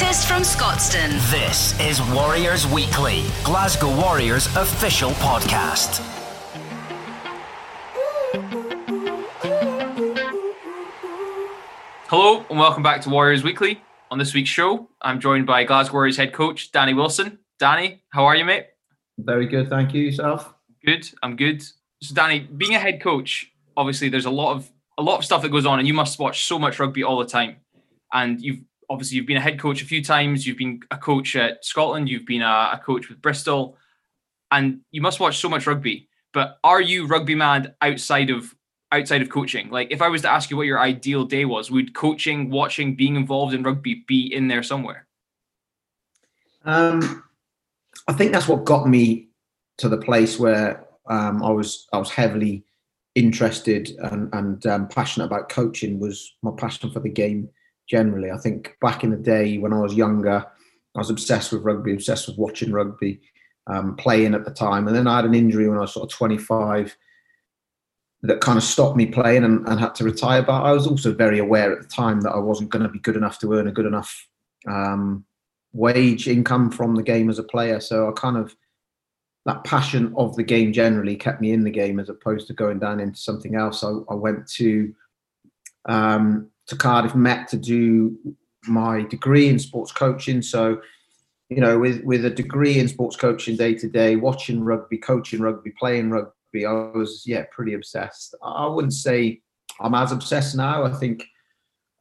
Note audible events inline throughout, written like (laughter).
latest from Scotstoun. This is Warriors Weekly, Glasgow Warriors official podcast. Hello and welcome back to Warriors Weekly. On this week's show, I'm joined by Glasgow Warriors head coach Danny Wilson. Danny, how are you, mate? Very good, thank you. Yourself? Good. I'm good. So, Danny, being a head coach, obviously there's a lot of a lot of stuff that goes on, and you must watch so much rugby all the time. And you've obviously you've been a head coach a few times. You've been a coach at Scotland. You've been a, a coach with Bristol, and you must watch so much rugby. But are you rugby mad outside of outside of coaching? Like, if I was to ask you what your ideal day was, would coaching, watching, being involved in rugby be in there somewhere? Um, I think that's what got me to the place where um, I was. I was heavily interested and, and um, passionate about coaching. Was my passion for the game generally. I think back in the day when I was younger, I was obsessed with rugby, obsessed with watching rugby, um, playing at the time, and then I had an injury when I was sort of 25 that kind of stopped me playing and, and, had to retire. But I was also very aware at the time that I wasn't going to be good enough to earn a good enough um, wage income from the game as a player. So I kind of that passion of the game generally kept me in the game as opposed to going down into something else. I, I went to um, to Cardiff Met to do my degree in sports coaching. So you know, with with a degree in sports coaching day to day, watching rugby, coaching rugby, playing rugby I was yeah pretty obsessed. I wouldn't say I'm as obsessed now. I think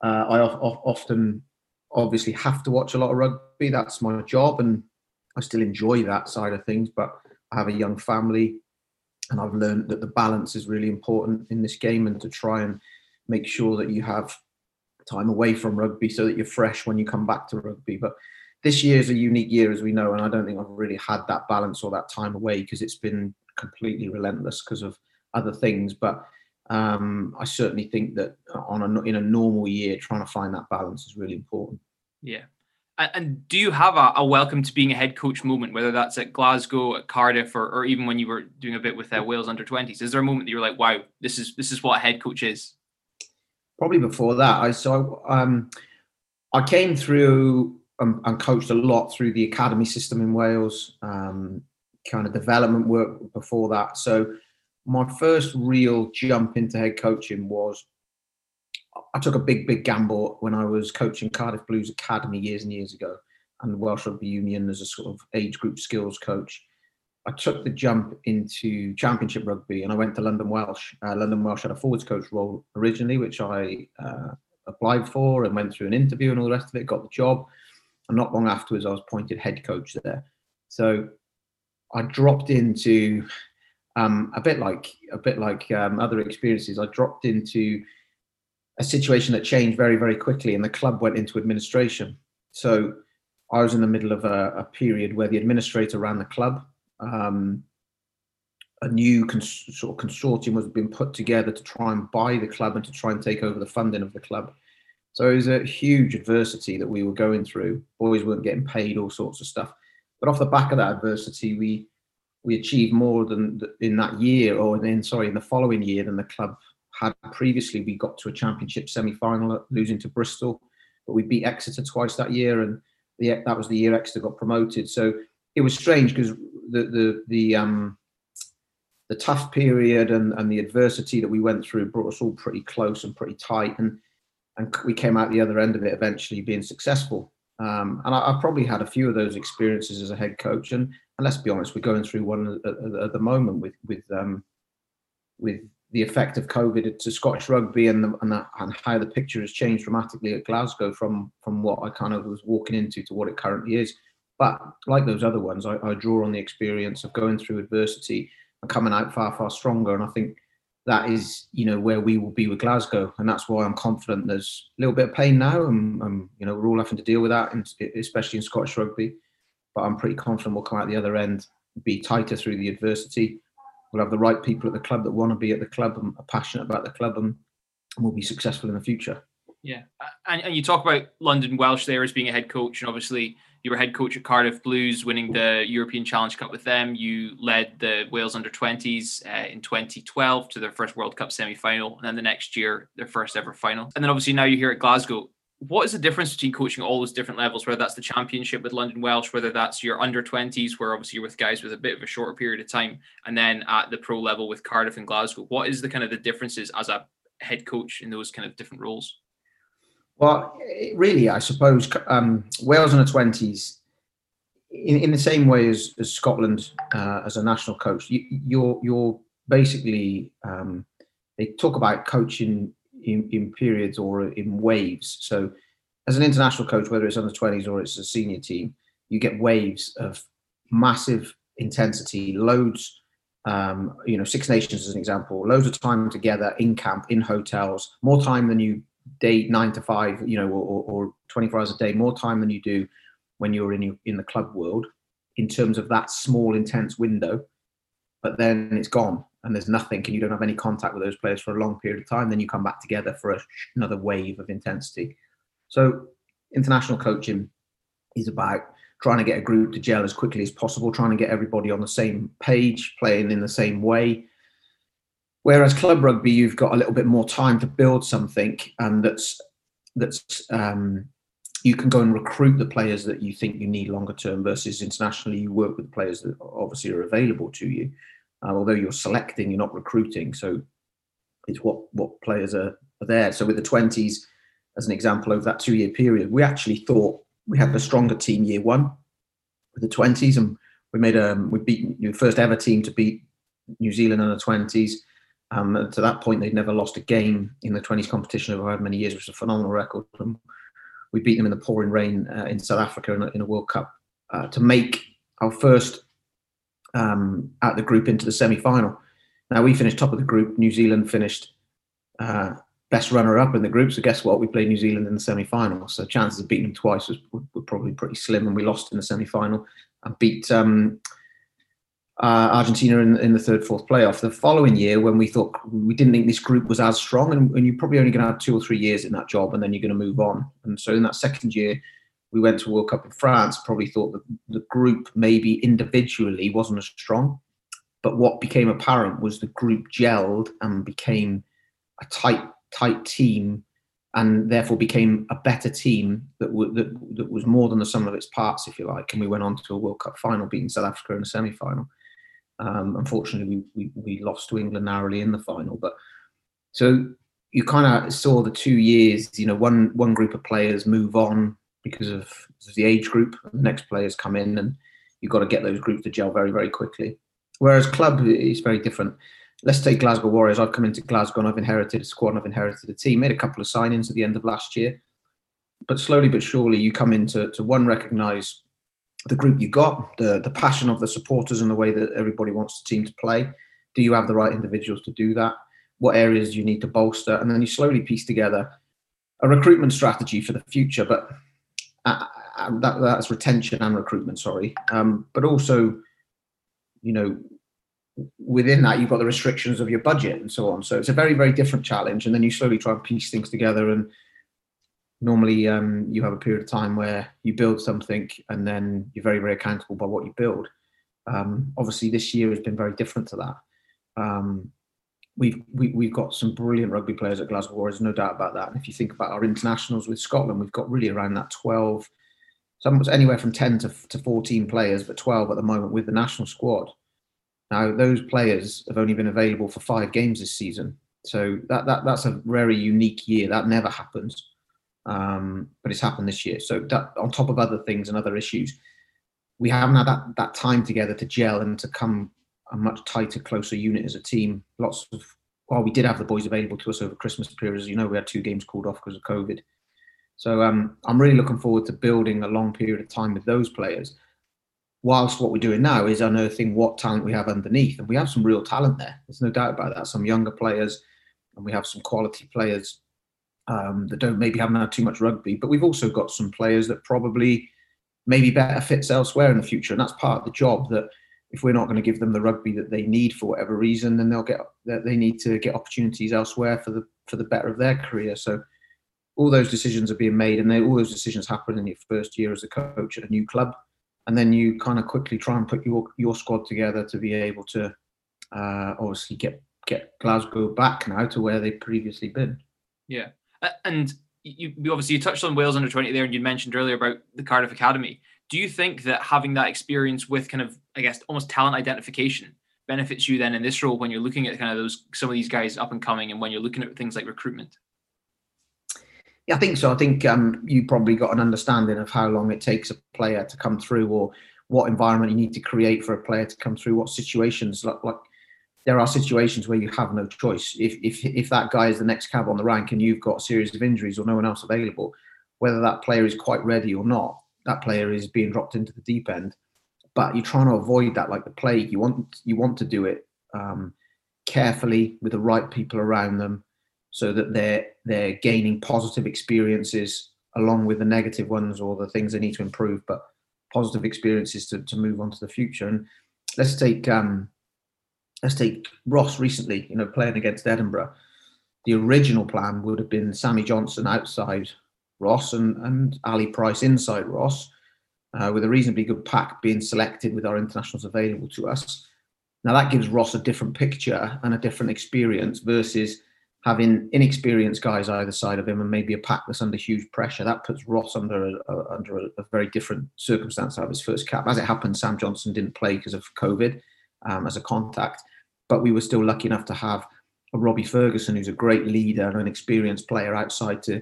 uh, I often obviously have to watch a lot of rugby. That's my job, and I still enjoy that side of things. But I have a young family, and I've learned that the balance is really important in this game, and to try and make sure that you have time away from rugby so that you're fresh when you come back to rugby. But this year is a unique year, as we know, and I don't think I've really had that balance or that time away because it's been completely relentless because of other things. But um, I certainly think that on a, in a normal year, trying to find that balance is really important. Yeah. And, do you have a, a, welcome to being a head coach moment, whether that's at Glasgow, at Cardiff, or, or even when you were doing a bit with uh, Wales under twenties? Is there a moment that you're like, "Wow, this is this is what a head coach is"? Probably before that, I so um, I came through and, coached a lot through the academy system in Wales. Um, kind of development work before that. So my first real jump into head coaching was I took a big, big gamble when I was coaching Cardiff Blues Academy years and years ago and Welsh Rugby Union as a sort of age group skills coach. I took the jump into Championship Rugby and I went to London Welsh. Uh, London Welsh had a forwards coach role originally, which I uh, applied for and went through an interview and all the rest of it, got the job. And not long afterwards, I was appointed head coach there. So I dropped into um, a bit like a bit like um, other experiences. I dropped into a situation that changed very very quickly, and the club went into administration. So I was in the middle of a, a period where the administrator ran the club. Um, a new cons- sort of consortium was being put together to try and buy the club and to try and take over the funding of the club. So it was a huge adversity that we were going through. Boys weren't getting paid, all sorts of stuff. But off the back of that adversity, we we achieved more than in that year, or in sorry, in the following year than the club had previously. We got to a championship semi-final, losing to Bristol, but we beat Exeter twice that year, and the, that was the year Exeter got promoted. So it was strange because the the the um the tough period and, and the adversity that we went through brought us all pretty close and pretty tight, and and we came out the other end of it eventually being successful. Um, and I, have probably had a few of those experiences as a head coach. And, and let's be honest, we're going through one at, at the moment with with um, with the effect of COVID to Scottish rugby and the, and, that, and how the picture has changed dramatically at Glasgow from from what I kind of was walking into to what it currently is. But like those other ones, I, I draw on the experience of going through adversity and coming out far far stronger. And I think that is you know where we will be with Glasgow, and that's why I'm confident. There's a little bit of pain now, and, and you know we're all having to deal with that, especially in Scottish rugby. But I'm pretty confident we'll come out the other end, be tighter through the adversity. We'll have the right people at the club that want to be at the club and are passionate about the club, and, and we'll be successful in the future. Yeah, and, and you talk about London Welsh there as being a head coach, and obviously you were head coach at Cardiff Blues, winning the European Challenge Cup with them. You led the Wales under 20s uh, in 2012 to their first World Cup semi final. And then the next year, their first ever final. And then obviously now you're here at Glasgow. what is the difference between coaching all those different levels, whether that's the championship with London Welsh, whether that's your under 20s, where obviously you're with guys with a bit of a shorter period of time, and then at the pro level with Cardiff and Glasgow? What is the kind of the differences as a head coach in those kind of different roles? Well, really, I suppose um, Wales the 20s, in, in the same way as, as Scotland uh, as a national coach, you, you're, you're basically, um, they talk about coaching in, in periods or in waves. So, as an international coach, whether it's under 20s or it's a senior team, you get waves of massive intensity, loads. Um, you know, Six Nations as an example, loads of time together in camp, in hotels, more time than you day nine to five, you know, or, or 24 hours a day, more time than you do when you're in in the club world, in terms of that small intense window. But then it's gone, and there's nothing and you don't have any contact with those players for a long period of time, then you come back together for a, another wave of intensity. So international coaching is about trying to get a group to gel as quickly as possible, trying to get everybody on the same page, playing in the same way. Whereas club rugby, you've got a little bit more time to build something, and that's that's um, you can go and recruit the players that you think you need longer term. Versus internationally, you work with players that obviously are available to you uh, although you're selecting, you're not recruiting. So it's what what players are, are there. So with the 20s, as an example, over that two year period, we actually thought we had a stronger team year one with the 20s, and we made a we beat the first ever team to beat New Zealand under 20s. Um, to that point, they'd never lost a game in the 20s competition over many years, which is a phenomenal record. And we beat them in the pouring rain uh, in South Africa in a, in a World Cup uh, to make our first um, out the group into the semi final. Now we finished top of the group. New Zealand finished uh, best runner up in the group. So guess what? We played New Zealand in the semi final. So chances of beating them twice was, were, were probably pretty slim, and we lost in the semi final and beat um, uh, Argentina in, in, the third, fourth playoff. The following year, when we thought we didn't think this group was as strong, and, and you're probably only going to have two or three years in that job, and then you're going to move on. And so in that second year, we went to World Cup in France, probably thought that the group maybe individually wasn't as strong. But what became apparent was the group gelled and became a tight, tight team, and therefore became a better team that, w- that, that was more than the sum of its parts, if you like. And we went on to a World Cup final, beating South Africa in the semi final. Um, unfortunately, we, we, lost to England narrowly in the final. But so you kind of saw the two years, you know, one one group of players move on because of the age group. The next players come in, and you've got to get those groups to gel very, very quickly. Whereas club is very different. Let's take Glasgow Warriors. I've come into Glasgow and I've inherited a squad and I've inherited a team. Made a couple of signings at the end of last year, but slowly but surely you come into to one recognise the group you got, the the passion of the supporters and the way that everybody wants the team to play. Do you have the right individuals to do that? What areas do you need to bolster? And then you slowly piece together a recruitment strategy for the future. But uh, uh, that, that's retention and recruitment, sorry. Um, but also, you know, within that, you've got the restrictions of your budget and so on. So it's a very, very different challenge. And then you slowly try and piece things together. And normally, um, you have a period of time where you build something and then you're very, very accountable by what you build. Um, obviously, this year has been very different to that. Um, we've we, have we have got some brilliant rugby players at Glasgow there's no doubt about that. And if you think about our internationals with Scotland, we've got really around that 12, some anywhere from 10 to, to 14 players, but 12 at the moment with the national squad. Now those players have only been available for five games this season, so that that that's a very unique year. That never happens, um, but it's happened this year. So that, on top of other things and other issues, we haven't had that that time together to gel and to come a much tighter, closer unit as a team. Lots of well, we did have the boys available to us over Christmas period. As you know, we had two games called off because of COVID. So um, I'm really looking forward to building a long period of time with those players. Whilst what we're doing now is unearthing what talent we have underneath, and we have some real talent there. There's no doubt about that. Some younger players, and we have some quality players um, that don't maybe haven't had too much rugby, but we've also got some players that probably maybe better fits elsewhere in the future, and that's part of the job that if we're not going to give them the rugby that they need for whatever reason, then they'll get that they need to get opportunities elsewhere for the for the better of their career. So all those decisions are being made, and they, all those decisions happen in your first year as a coach at a new club, and then you kind of quickly try and put your your squad together to be able to uh, obviously get get Glasgow back now to where they've previously been. Yeah, and you, you obviously you touched on Wales under 20 there and you mentioned earlier about the Cardiff Academy. Do you think that having that experience with kind of, I guess, almost talent identification benefits you then in this role when you're looking at kind of those some of these guys up and coming and when you're looking at things like recruitment? Yeah, I think so. I think um, you probably got an understanding of how long it takes a player to come through, or what environment you need to create for a player to come through. What situations, like, like there are situations where you have no choice. If if if that guy is the next cab on the rank and you've got a series of injuries or no one else available, whether that player is quite ready or not, that player is being dropped into the deep end. But you're trying to avoid that like the plague. You want you want to do it um, carefully with the right people around them so that they're they're gaining positive experiences along with the negative ones or the things they need to improve, but positive experiences to, to move on to the future. And let's take um, let's take Ross recently, you know, playing against Edinburgh. The original plan would have been Sammy Johnson outside Ross and, and Ali Price inside Ross, uh, with a reasonably good pack being selected with our internationals available to us. Now that gives Ross a different picture and a different experience versus having inexperienced guys either side of him and maybe a pack that's under huge pressure, that puts Ross under a, a under a, a, very different circumstance out of his first cap. As it happened, Sam Johnson didn't play because of COVID um, as a contact, but we were still lucky enough to have a Robbie Fergusson, who's a great leader and an experienced player outside to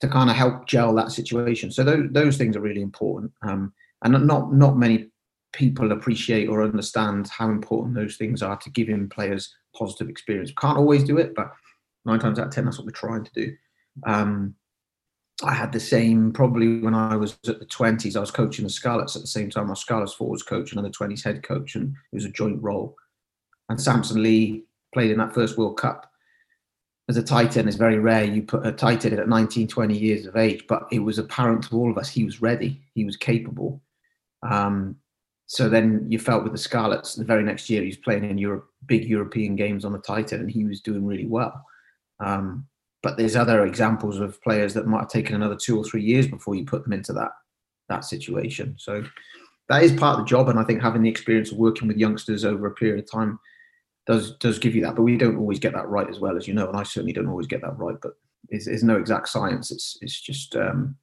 to kind of help gel that situation. So those, those things are really important, um, and not not many people appreciate or understand how important those things are to giving players positive experience. Can't always do it, but nine times out of ten, that's what we're trying to do. Um, I had the same probably when I was at the twenties. I was coaching the Scarlets at the same time. Was Scarlets forwards coach and the twenties head coach, and it was a joint role. And Samson Lee played in that first World Cup as a tight end. It's very rare you put a tight end at 19, 20 years of age, but it was apparent to all of us he was ready, he was capable. Um, so then you felt with the Scarlets the very next year he was playing in Europe, big European games on the tight end, and he was doing really well. Um, but there's other examples of players that might have taken another two or three years before you put them into that that situation. So that is part of the job, and I think having the experience of working with youngsters over a period of time does does give you that. But we don't always get that right as well, as you know, and I certainly don't always get that right. But it's, it's no exact science. It's it's just um,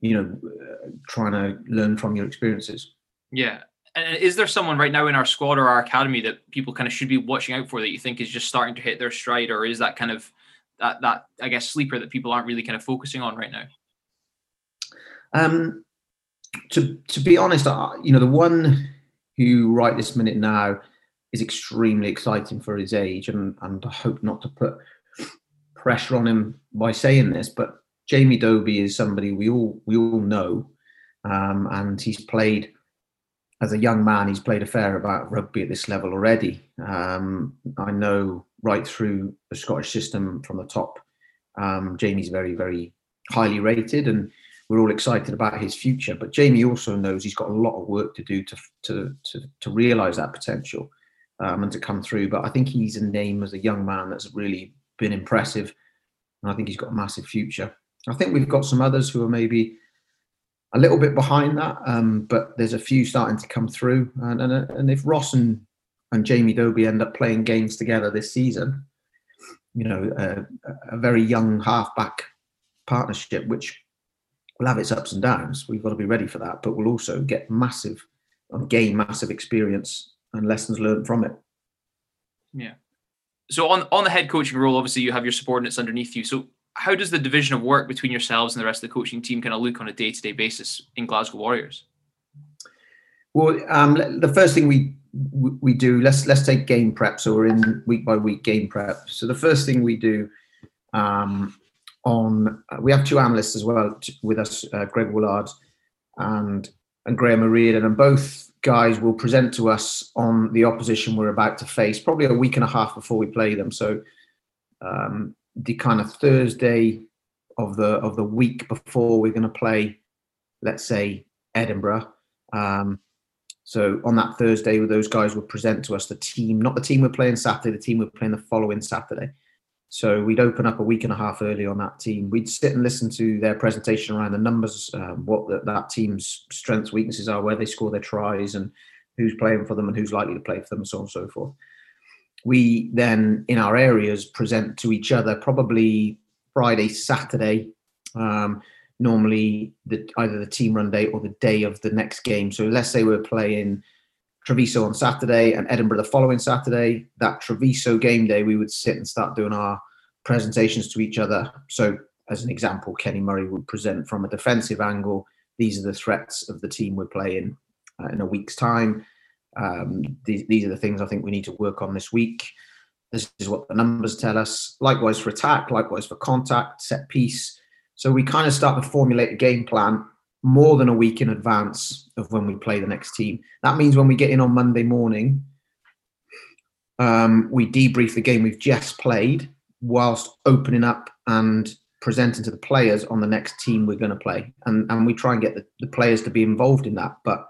you know uh, trying to learn from your experiences. Yeah. And is there someone right now in our squad or our academy that people kind of should be watching out for that you think is just starting to hit their stride, or is that kind of that that I guess sleeper that people aren't really kind of focusing on right now? Um, to to be honest, you know the one who right this minute now is extremely exciting for his age, and and I hope not to put pressure on him by saying this, but Jamie Dobie is somebody we all we all know, um, and he's played as a young man, he's played a fair amount of rugby at this level already. Um, I know right through the Scottish system from the top, um, Jamie's very, very highly rated, and we're all excited about his future. But Jamie also knows he's got a lot of work to do to to to, to realise that potential um, and to come through. But I think he's a name as a young man that's really been impressive, and I think he's got a massive future. I think we've got some others who are maybe a little bit behind that, um, but there's a few starting to come through. And, and, and if Ross and, and Jamie Dobie end up playing games together this season, you know, a, a very young halfback partnership, which will have its ups and downs. We've got to be ready for that, but we'll also get massive, and gain massive experience and lessons learned from it. Yeah. So on on the head coaching role, obviously you have your subordinates underneath you. So how does the division of work between yourselves and the rest of the coaching team kind of look on a day to day basis in Glasgow Warriors? Well, um, the first thing we we do let's let's take game prep. So we're in week by week game prep. So the first thing we do um, on uh, we have two analysts as well with us, uh, Greg Willard and and Graham Reardon, and both guys will present to us on the opposition we're about to face, probably a week and a half before we play them. So um, the kind of Thursday of the of the week before we're going to play, let's say Edinburgh. Um, so on that Thursday, those guys would present to us the team, not the team we're playing Saturday, the team we're playing the following Saturday. So we'd open up a week and a half early on that team. We'd sit and listen to their presentation around the numbers, um, what the, that team's strengths, weaknesses are, where they score their tries, and who's playing for them and who's likely to play for them, and so on and so forth we then in our areas present to each other probably Friday, Saturday Um, normally, the, either the team run day or the day of the next game. So let's say we're playing Treviso on Saturday and Edinburgh the following Saturday. That Treviso game day, we would sit and start doing our presentations to each other. So, as an example, Kenny Murray would present from a defensive angle. These are the threats of the team we're playing uh, in a week's time. Um, these, these are the things I think we need to work on this week. This is what the numbers tell us. Likewise for attack, likewise for contact, set piece. So we kind of start to formulate a game plan more than a week in advance of when we play the next team. That means when we get in on Monday morning, um, we debrief the game we've just played whilst opening up and presenting to the players on the next team we're going to play. And, and we try and get the, the players to be involved in that. But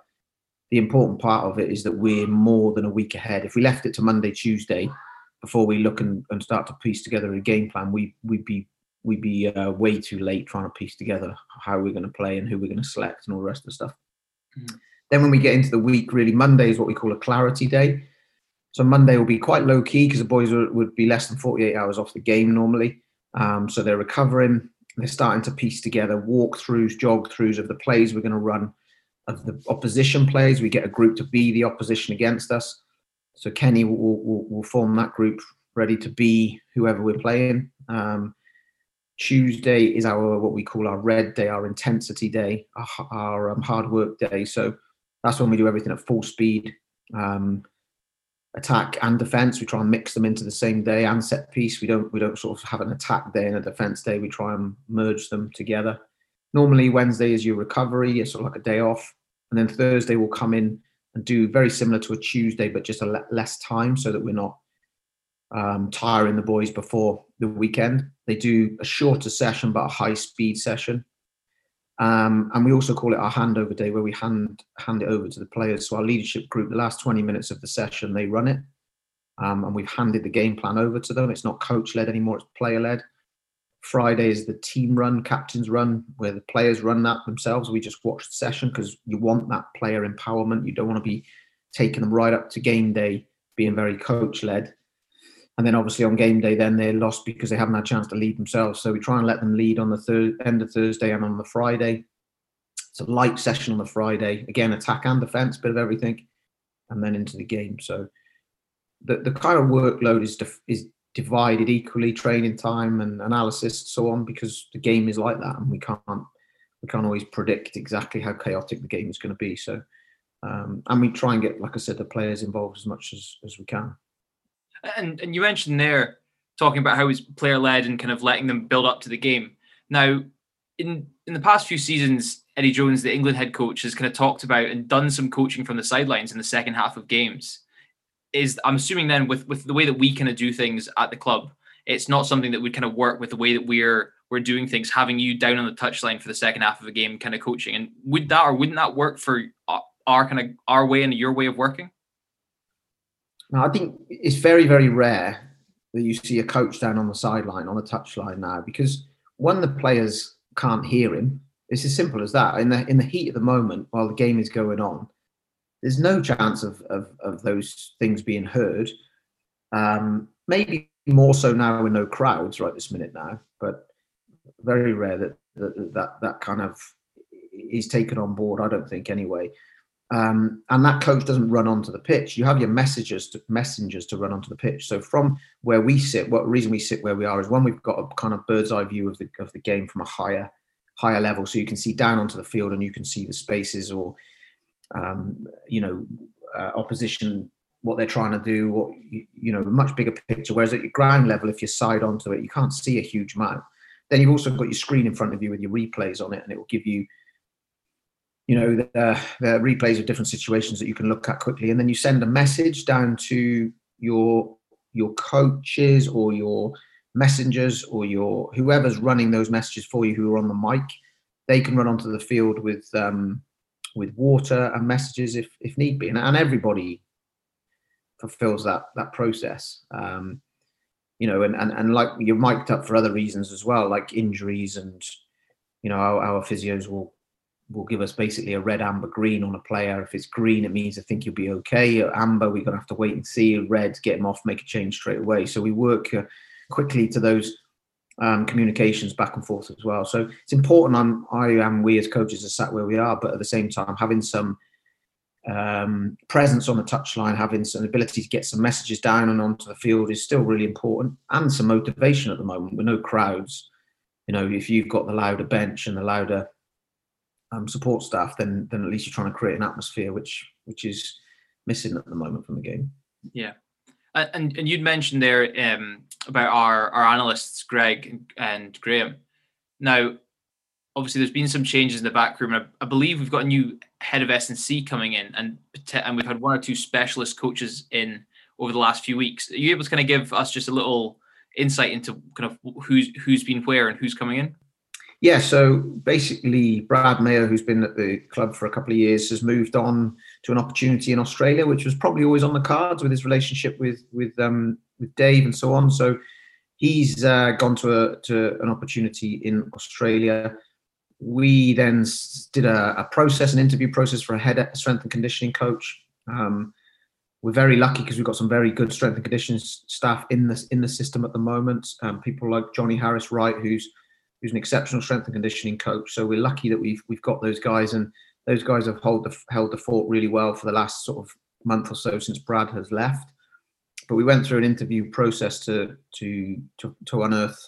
the important part of it is that we're more than a week ahead. If we left it to Monday, Tuesday, before we look and, and start to piece together a game plan, we we'd be we'd be uh, way too late trying to piece together how we're going to play and who we're going to select and all the rest of the stuff. Mm-hmm. Then when we get into the week, really Monday is what we call a clarity day. So Monday will be quite low key because the boys would be less than 48 hours off the game normally. Um, so they're recovering. They're starting to piece together walkthroughs, jog throughs of the plays we're going to run, of the opposition plays. We get a group to be the opposition against us. So Kenny will, will, will form that group ready to be whoever we're playing. Um, Tuesday is our what we call our red day, our intensity day, our, our um, hard work day. So that's when we do everything at full speed, um, attack and defense. We try and mix them into the same day and set piece. We don't we don't sort of have an attack day and a defense day. We try and merge them together. Normally Wednesday is your recovery, it's sort of like a day off, and then Thursday will come in and do very similar to a Tuesday, but just a le- less time so that we're not um, tiring the boys before the weekend. They do a shorter session, but a high speed session. Um, and we also call it our handover day, where we hand hand it over to the players. So our leadership group, the last 20 minutes of the session, they run it, um, and we've handed the game plan over to them. It's not coach led anymore; it's player led. Friday is the team run, captain's run, where the players run that themselves. We just watch the session because you want that player empowerment. You don't want to be taking them right up to game day, being very coach led. And then obviously on game day, then they're lost because they haven't had a chance to lead themselves. So we try and let them lead on the end of Thursday and on the Friday. It's a light session on the Friday. Again, attack and defense, bit of everything, and then into the game. So the, the kind of workload is is divided equally training time and analysis so on because the game is like that and we can't we can't always predict exactly how chaotic the game is going to be so um, and we try and get like i said the players involved as much as as we can and and you mentioned there talking about how it's player led and kind of letting them build up to the game now in in the past few seasons eddie jones the england head coach has kind of talked about and done some coaching from the sidelines in the second half of games is I'm assuming then with with the way that we kind of do things at the club, it's not something that would kind of work with the way that we're we're doing things. Having you down on the touchline for the second half of a game, kind of coaching, and would that or wouldn't that work for uh, our kind of our way and your way of working? Now, I think it's very very rare that you see a coach down on the sideline on the touchline now because one the players can't hear him. It's as simple as that. In the in the heat of the moment, while the game is going on, there's no chance of, of, of those things being heard. Um, maybe more so now with no crowds right this minute now, but very rare that that that, that kind of is taken on board. I don't think anyway. Um, and that coach doesn't run onto the pitch. You have your messengers to, messengers to run onto the pitch. So from where we sit, what reason we sit where we are is one, we've got a kind of bird's eye view of the of the game from a higher higher level, so you can see down onto the field and you can see the spaces or um, you know, uh, opposition, what they're trying to do, what you, you know, a much bigger picture. Whereas at your ground level, if you're side onto it, you can't see a huge amount. Then you've also got your screen in front of you with your replays on it, and it will give you, you know, the, the replays of different situations that you can look at quickly. And then you send a message down to your your coaches or your messengers or your whoever's running those messages for you who are on the mic they can run onto the field with um, with water and messages if if need be, and, and everybody fulfills that that process. Um, you know, and, and and like you're mic'd up for other reasons as well, like injuries, and you know our, our physios will will give us basically a red, amber, green on a player. If it's green, it means I think you'll be okay. Amber, we're gonna have to wait and see. Red, get him off, make a change straight away. So we work uh, quickly to those um, communications back and forth as well. So it's important. I'm, I am. We as coaches are sat where we are, but at the same time, having some um, presence on the touchline, having some ability to get some messages down and onto the field is still really important, and some motivation at the moment with no crowds. You know, if you've got the louder bench and the louder um, support staff, then then at least you're trying to create an atmosphere which which is missing at the moment from the game. Yeah, and and you'd mentioned there um, about our our analysts, Greg and Graham. Now, obviously, there's been some changes in the back room. I, I believe we've got a new head of S and C coming in, and and we've had one or two specialist coaches in over the last few weeks. Are you able to kind of give us just a little insight into kind of who's who's been where and who's coming in? Yeah, so basically, Brad Mayer, who's been at the club for a couple of years, has moved on to an opportunity in Australia, which was probably always on the cards with his relationship with with um, with Dave and so on. So he's uh, gone to a to an opportunity in Australia. We then did a, a process, an interview process for a head strength and conditioning coach. Um, we're very lucky because we've got some very good strength and conditioning staff in the in the system at the moment. Um, people like Johnny Harris Wright, who's who's an exceptional strength and conditioning coach. So we're lucky that we've we've got those guys, and those guys have hold the, held the fort really well for the last sort of month or so since Brad has left. But we went through an interview process to to to, to unearth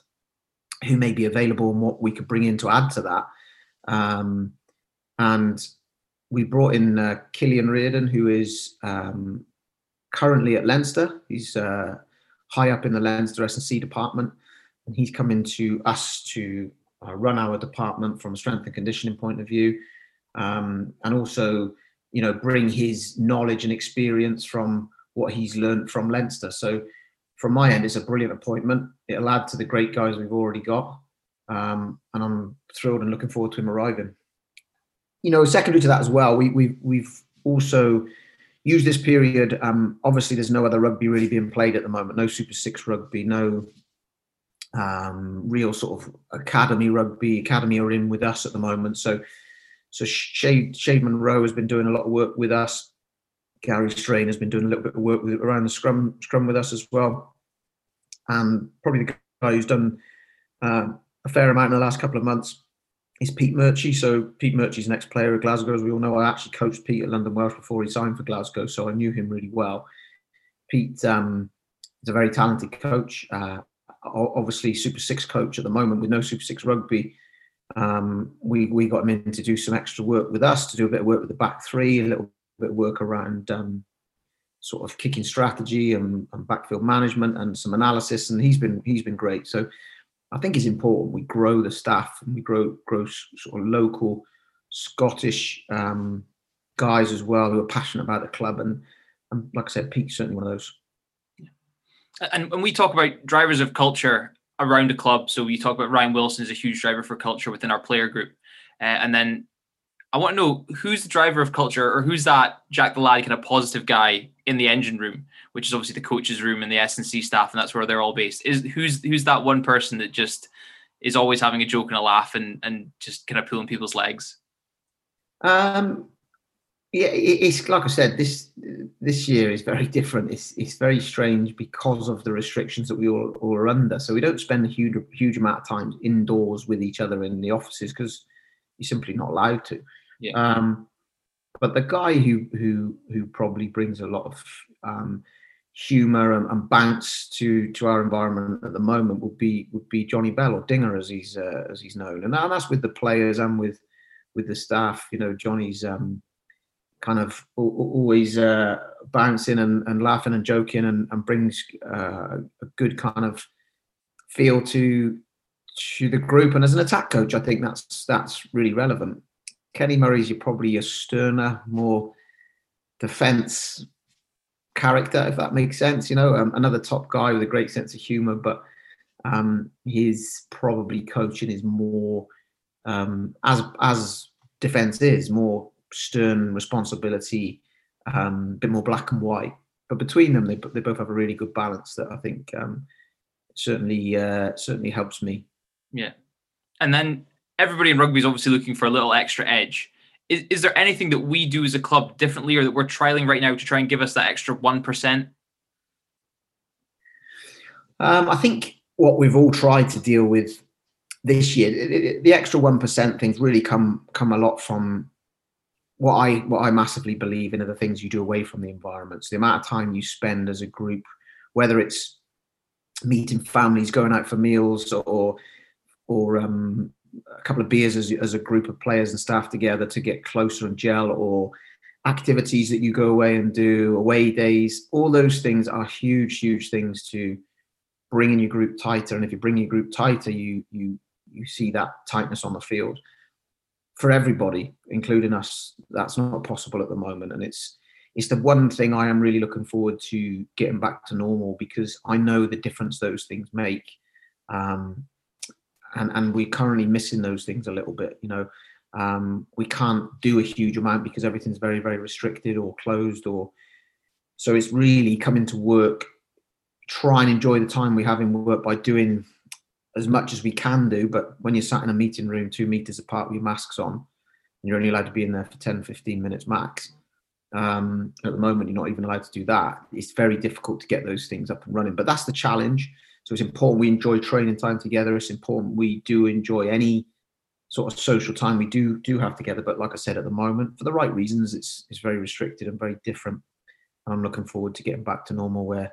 who may be available and what we could bring in to add to that. Um, and we brought in uh, Cillian Reardon, who is um, currently at Leinster. He's uh, high up in the Leinster S&C department and he's coming to us to uh, run our department from a strength and conditioning point of view, um, and also, you know, bring his knowledge and experience from what he's learned from Leinster. So, from my end, it's a brilliant appointment. It'll add to the great guys we've already got, um, and I'm thrilled and looking forward to him arriving. You know, secondary to that as well, we, we've we've also used this period. Um, obviously, there's no other rugby really being played at the moment. No Super Six rugby, no um, real sort of academy rugby. Academy are in with us at the moment. So, so Shade, Shade Munro has been doing a lot of work with us. Gary Strain has been doing a little bit of work with, around the scrum scrum with us as well. And probably the guy who's done uh, a fair amount in the last couple of months is Pete Murchie. So Pete Murchie's next player at Glasgow, as we all know. I actually coached Pete at London Welsh before he signed for Glasgow, so I knew him really well. Pete um, is a very talented coach. Uh, obviously Super Six coach at the moment with no Super Six rugby. Um, we we got him in to do some extra work with us to do a bit of work with the back three, a little bit of work around um, sort of kicking strategy and, and, backfield management and some analysis. And he's been he's been great. So I think it's important we grow the staff and we grow grow sort of local Scottish um, guys as well who are passionate about the club. And, and like I said, Pete's certainly one of those and when we talk about drivers of culture around a club, so we talk about Ryan Wilson is a huge driver for culture within our player group, uh, and then I want to know who's the driver of culture, or who's that Jack the Lad kind of positive guy in the engine room, which is obviously the coaches' room and the S and C staff, and that's where they're all based. Is who's who's that one person that just is always having a joke and a laugh and and just kind of pulling people's legs? Um, yeah, it's like I said. This this year is very (laughs) different. It's it's very strange because of the restrictions that we all, all are under. So we don't spend a huge huge amount of time indoors with each other in the offices because you're simply not allowed to. Yeah. Um, but the guy who who who probably brings a lot of um, humor and, and, bounce to to our environment at the moment would be would be Jonny Bell or Dinger as he's uh, as he's known, and that's with the players and with with the staff. You know, Jonny's um, kind of always uh, bouncing and, and, laughing and joking and, and brings uh, a good kind of feel to to the group. And as an attack coach, I think that's that's really relevant. Kenny Murray's you're probably a sterner, more defense character, if that makes sense. You know, um, another top guy with a great sense of humor, but um, his probably coaching is more um, as as defense is more stern responsibility, um, a bit more black and white. But between them, they they both have a really good balance that I think um, certainly uh, certainly helps me. Yeah, and then everybody in rugby is obviously looking for a little extra edge. Is, is there anything that we do as a club differently, or that we're trialing right now to try and give us that extra one percent? Um, I think what we've all tried to deal with this year. The extra one percent things really come come a lot from what I what I massively believe in are the things you do away from the environment. So the amount of time you spend as a group, whether it's meeting families, going out for meals, or or um, a couple of beers as, as a group of players and staff together to get closer and gel, or activities that you go away and do, away days. All those things are huge, huge things to bringing your group tighter. And if you bring your group tighter, you you you see that tightness on the field for everybody, including us, that's not possible at the moment. And it's it's the one thing I am really looking forward to getting back to normal because I know the difference those things make. Um, and and we're currently missing those things a little bit. You know, um, we can't do a huge amount because everything's very very restricted or closed or so it's really coming to work try and enjoy the time we have in work by doing as much as we can do. But when you're sat in a meeting room two meters apart with your masks on, and you're only allowed to be in there for 10, 15 minutes max, um, at the moment, you're not even allowed to do that. It's very difficult to get those things up and running. But that's the challenge. So it's important we enjoy training time together. It's important we do enjoy any sort of social time we do do have together. But like I said, at the moment, for the right reasons, it's it's very restricted and very different. And I'm looking forward to getting back to normal where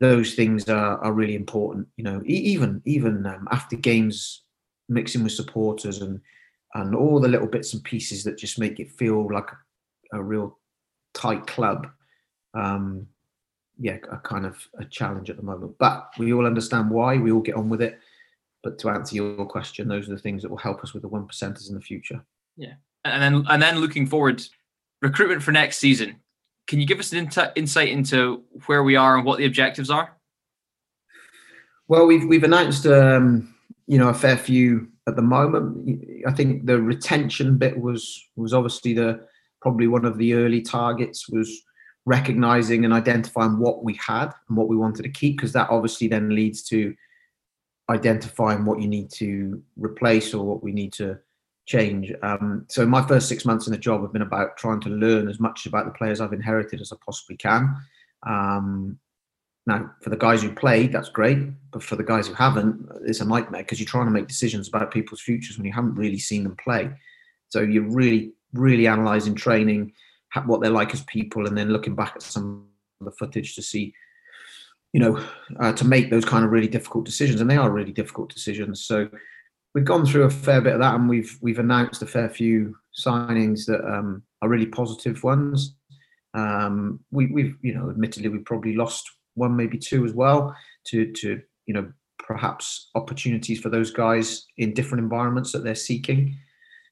those things are, are really important. You know, even even um, after games, mixing with supporters and and all the little bits and pieces that just make it feel like a, real tight club. Um, yeah, a kind of a challenge at the moment, but we all understand why. We all get on with it. But to answer your question, those are the things that will help us with the one percenters in the future. Yeah, and then and then looking forward, recruitment for next season. Can you give us an insight into where we are and what the objectives are? Well, we've we've announced um, you know a fair few at the moment. I think the retention bit was was obviously the probably one of the early targets was recognizing and identifying what we had and what we wanted to keep because that obviously then leads to identifying what you need to replace or what we need to change. Um, so my first six months in the job have been about trying to learn as much about the players I've inherited as I possibly can. Um, now, for the guys who played, that's great, but for the guys who haven't, it's a nightmare because you're trying to make decisions about people's futures when you haven't really seen them play. So you're really, really analysing training, what they're like as people, and then looking back at some of the footage to see, you know, uh, to make those kind of really difficult decisions, and they are really difficult decisions. So we've gone through a fair bit of that, and we've we've announced a fair few signings that um, are really positive ones. Um, we, we've you know, admittedly, we probably lost one, maybe two as well, to to you know perhaps opportunities for those guys in different environments that they're seeking.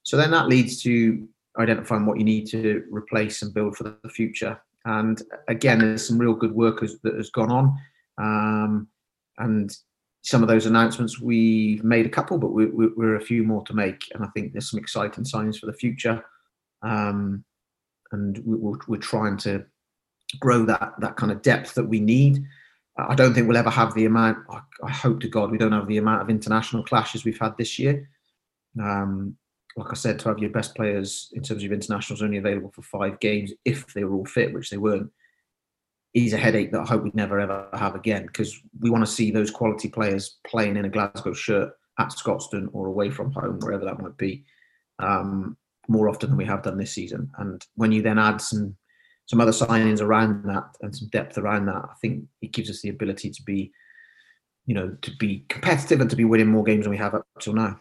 So then that leads to identifying what you need to replace and build for the future. And again, there's some real good work that has gone on. Um, and some of those announcements we've made a couple, but we, we're a few more to make, and I think there's some exciting signs for the future. Um, and we, we're, we're trying to grow that that kind of depth that we need. I don't think we'll ever have the amount. I hope to God we don't have the amount of international clashes we've had this year. Um, like I said, to have your best players in terms of internationals only available for five games if they were all fit, which they weren't, is a headache that I hope we never ever have again because we want to see those quality players playing in a Glasgow shirt at Scotstoun or away from home, wherever that might be, um, more often than we have done this season. And when you then add some some other signings around that and some depth around that, I think it gives us the ability to be, you know, to be competitive and to be winning more games than we have up till now.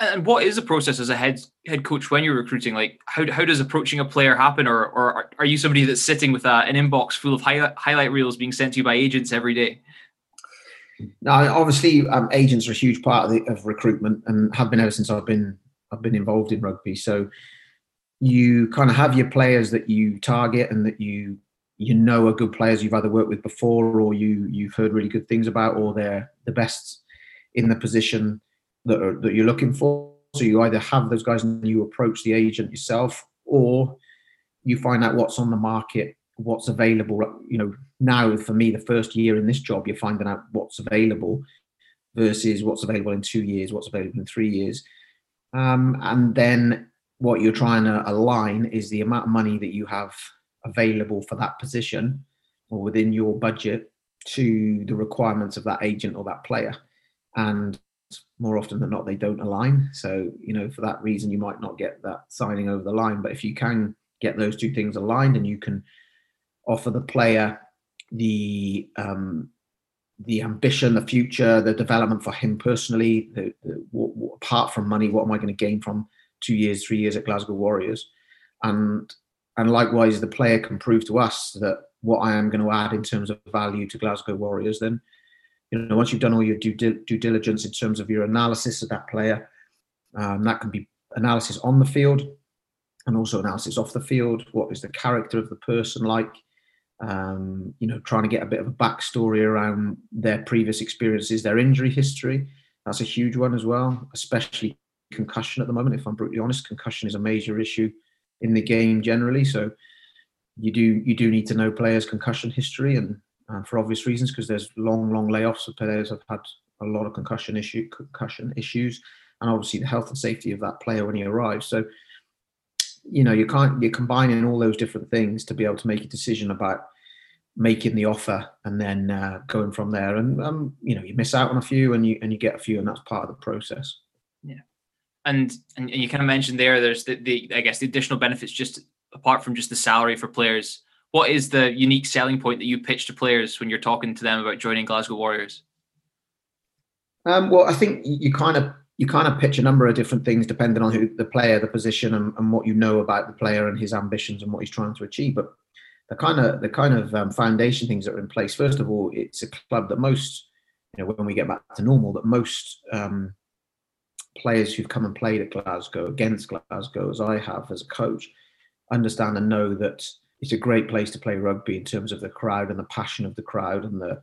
And what is the process as a head head coach when you're recruiting? Like, how, how does approaching a player happen, or or are you somebody that's sitting with a, an inbox full of highlight highlight reels being sent to you by agents every day? Now, obviously, um, agents are a huge part of, the, of recruitment and have been ever since I've been I've been involved in rugby. So you kind of have your players that you target and that you you know are good players you've either worked with before or you you've heard really good things about, or they're the best in the position that, are, that you're looking for. So you either have those guys and you approach the agent yourself, or you find out what's on the market, what's available. You know, now for me, the first year in this job, you're finding out what's available versus what's available in two years, what's available in three years. Um, and then what you're trying to align is the amount of money that you have available for that position or within your budget to the requirements of that agent or that player. And more often than not, they don't align. So, you know, for that reason, you might not get that signing over the line. But if you can get those two things aligned and you can offer the player the um, the ambition, the future, the development for him personally, the, the, what, what, apart from money, what am I going to gain from two years, three years at Glasgow Warriors? And and likewise, the player can prove to us that what I am going to add in terms of value to Glasgow Warriors, then you know once you've done all your due, due diligence in terms of your analysis of that player, um, that can be analysis on the field and also analysis off the field. What is the character of the person like? Um, you know, trying to get a bit of a backstory around their previous experiences, their injury history. That's a huge one as well, especially concussion at the moment. If I'm brutally honest, concussion is a major issue in the game generally. So you do you do need to know players' concussion history, and uh, for obvious reasons, because there's long, long layoffs of players. Have had a lot of concussion issue concussion issues, and obviously the health and safety of that player when he arrives. So you know you can't you're combining all those different things to be able to make a decision about making the offer and then uh, going from there. And um, you know you miss out on a few and you and you get a few and that's part of the process. Yeah. And and you kind of mentioned there there's the, the i guess the additional benefits just apart from just the salary for players what is the unique selling point that you pitch to players when you're talking to them about joining glasgow warriors? Um, well i think you kind of you kind of pitch a number of different things depending on who the player the position and, and what you know about the player and his ambitions and what he's trying to achieve. But the kind of the kind of um, foundation things that are in place first of all it's a club that most you know when we get back to normal that most um, players who've come and played at Glasgow against Glasgow, as I have as a coach, understand and know that it's a great place to play rugby in terms of the crowd and the passion of the crowd and the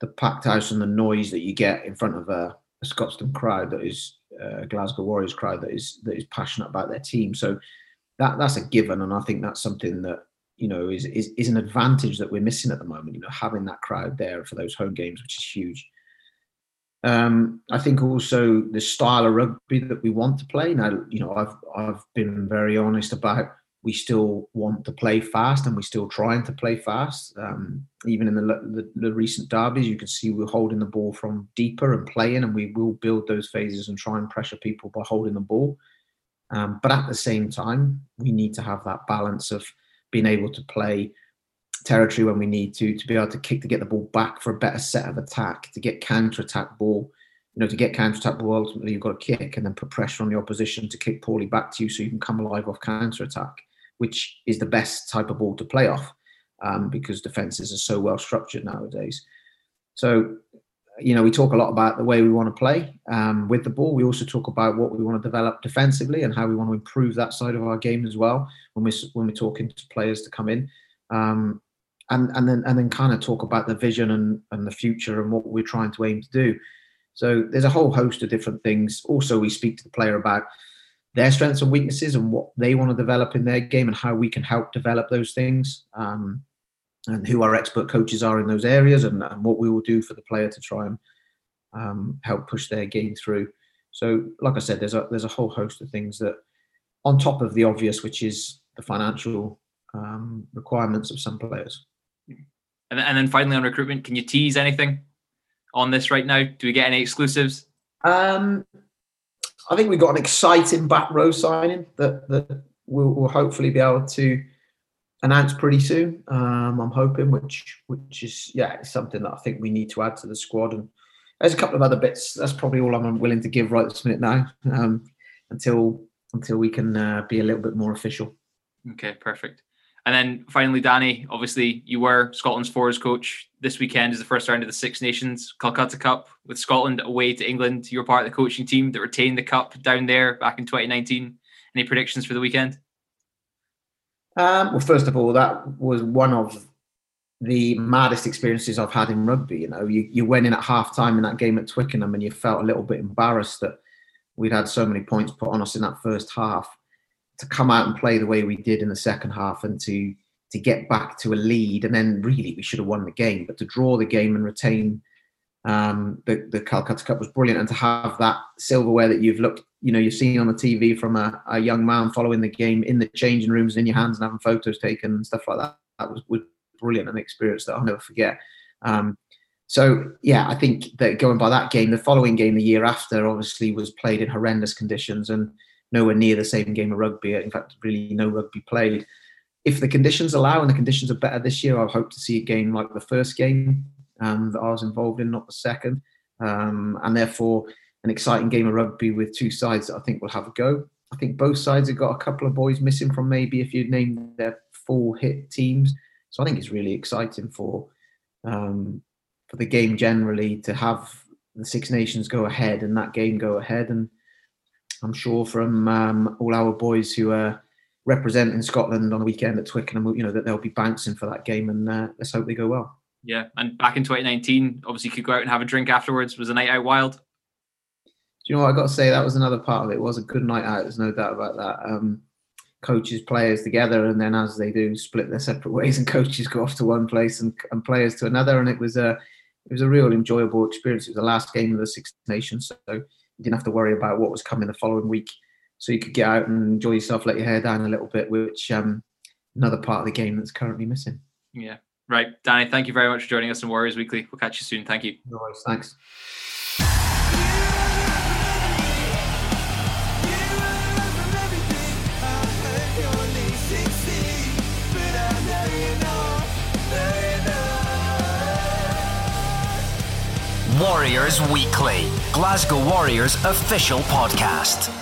the packed house and the noise that you get in front of a, a Scotstoun crowd that is a Glasgow Warriors crowd that is that is passionate about their team. So that that's a given, and I think that's something that you know is is, is an advantage that we're missing at the moment. You know, having that crowd there for those home games, which is huge. Um, I think also the style of rugby that we want to play. Now, you know, I've I've been very honest about we still want to play fast and we're still trying to play fast. Um, even in the, the, the recent derbies, you can see we're holding the ball from deeper and playing, and we will build those phases and try and pressure people by holding the ball. Um, but at the same time, we need to have that balance of being able to play territory when we need to, to be able to kick to get the ball back for a better set of attack, to get counter attack ball. You know, to get counter attack ball, ultimately you've got to kick and then put pressure on the opposition to kick poorly back to you so you can come alive off counter attack, which is the best type of ball to play off um, because defenses are so well structured nowadays. So, you know, we talk a lot about the way we want to play um, with the ball. We also talk about what we want to develop defensively and how we want to improve that side of our game as well when we're when we're talking to players to come in. Um, and and then and then kind of talk about the vision and and the future and what we're trying to aim to do. So there's a whole host of different things. Also, we speak to the player about their strengths and weaknesses and what they want to develop in their game and how we can help develop those things. Um, and who our expert coaches are in those areas and, and, what we will do for the player to try and um, help push their game through. So, like I said, there's a there's a whole host of things that, on top of the obvious, which is the financial um, requirements of some players. And, and then finally on recruitment, can you tease anything on this right now? Do we get any exclusives? Um, I think we've got an exciting back row signing that that we'll, we'll hopefully be able to announce pretty soon. Um, I'm hoping, which which is yeah, something that I think we need to add to the squad. And there's a couple of other bits. That's probably all I'm willing to give right this minute now, um, until until we can uh, be a little bit more official. Okay, perfect. And then finally, Danny, obviously you were Scotland's forwards coach. This weekend is the first round of the Six Nations Calcutta Cup with Scotland away to England. You were part of the coaching team that retained the cup down there back in 2019. Any predictions for the weekend? Um, well, first of all, that was one of the maddest experiences I've had in rugby. You know, you, you went in at half time in that game at Twickenham and you felt a little bit embarrassed that we'd had so many points put on us in that first half to come out and play the way we did in the second half and to to get back to a lead. And then really we should have won the game but to draw the game and retain um, the, the Calcutta Cup was brilliant. And to have that silverware that you've looked you know you've seen on the TV from a, a young man following the game in the changing rooms in your hands and having photos taken and stuff like that that was, was brilliant an experience that I'll never forget. Um, so yeah, I think that going by that game, the following game, the year after, obviously was played in horrendous conditions. And nowhere near the same game of rugby. In fact, really no rugby played. If the conditions allow and the conditions are better this year, I hope to see a game like the first game um, that I was involved in, not the second, um, and therefore an exciting game of rugby with two sides that I think will have a go. I think both sides have got a couple of boys missing from maybe if you'd name their full hit teams. So I think it's really exciting for um, for the game generally to have the Six Nations go ahead and that game go ahead. And I'm sure from um, all our boys who are representing Scotland on the weekend at Twickenham, you know that they'll be bouncing for that game, and uh, let's hope they go well. Yeah, and back in 2019, obviously, you could go out and have a drink afterwards. Was a night out wild? Do you know what I got to say? That was another part of it. it was a good night out. There's no doubt about that. Um, coaches, players together, and then as they do, split their separate (laughs) ways, and coaches go off to one place and, and players to another. And it was a it was a real enjoyable experience. It was the last game of the Six Nations, so you didn't have to worry about what was coming the following week. So you could get out and enjoy yourself, let your hair down a little bit, which um, another part of the game that's currently missing. Yeah, right. Danny, thank you very much for joining us in Warriors Weekly. We'll catch you soon. Thank you. No worries. Thanks. Warriors Weekly, Glasgow Warriors official podcast.